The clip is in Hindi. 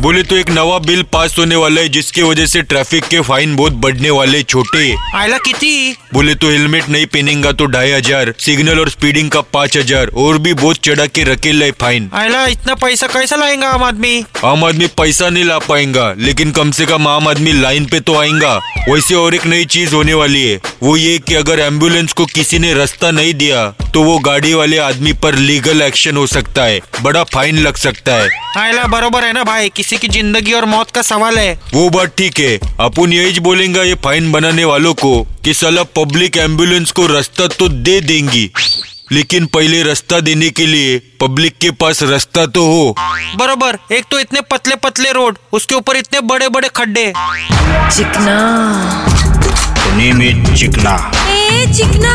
बोले तो एक नवा बिल पास होने वाला है जिसकी वजह से ट्रैफ़िक के फाइन बहुत बढ़ने वाले छोटे। आयला किती? बोले तो हेलमेट नहीं पहनेगा तो ढाई हज़ार सिग्नल और स्पीडिंग का पाँच हज़ार और भी बहुत चढ़ा के रखेला है फाइन। आयला इतना पैसा कैसा लाएगा आम आदमी? आम आदमी पैसा नहीं ला पाएगा लेकिन कम से कम आम आदमी लाइन पे तो आएगा। वैसे और एक नई चीज़ होने वाली है वो ये कि अगर एंबुलेंस को किसी ने रास्ता नहीं दिया तो वो गाड़ी वाले आदमी पर लीगल एक्शन हो सकता है। बड़ा फाइन लग सकता है। आयला बरोबर है ना भाई? किसी की ज़िंदगी और मौत का सवाल है। वो बात ठीक है। अपन यही बोलेंगे ये फाइन बनाने वालों को कि साला पब्लिक एंबुलेंस को रास्ता तो दे देंगी। लेकिन पहले रास्ता देने के लिए पब्लिक के पास रास्ता तो हो। बरोबर एक तो इतने पतले पतले रोड उसके ऊपर इतने बड़े बड़े खड्डे। चिकना। इज़ चिकना। ए चिकना।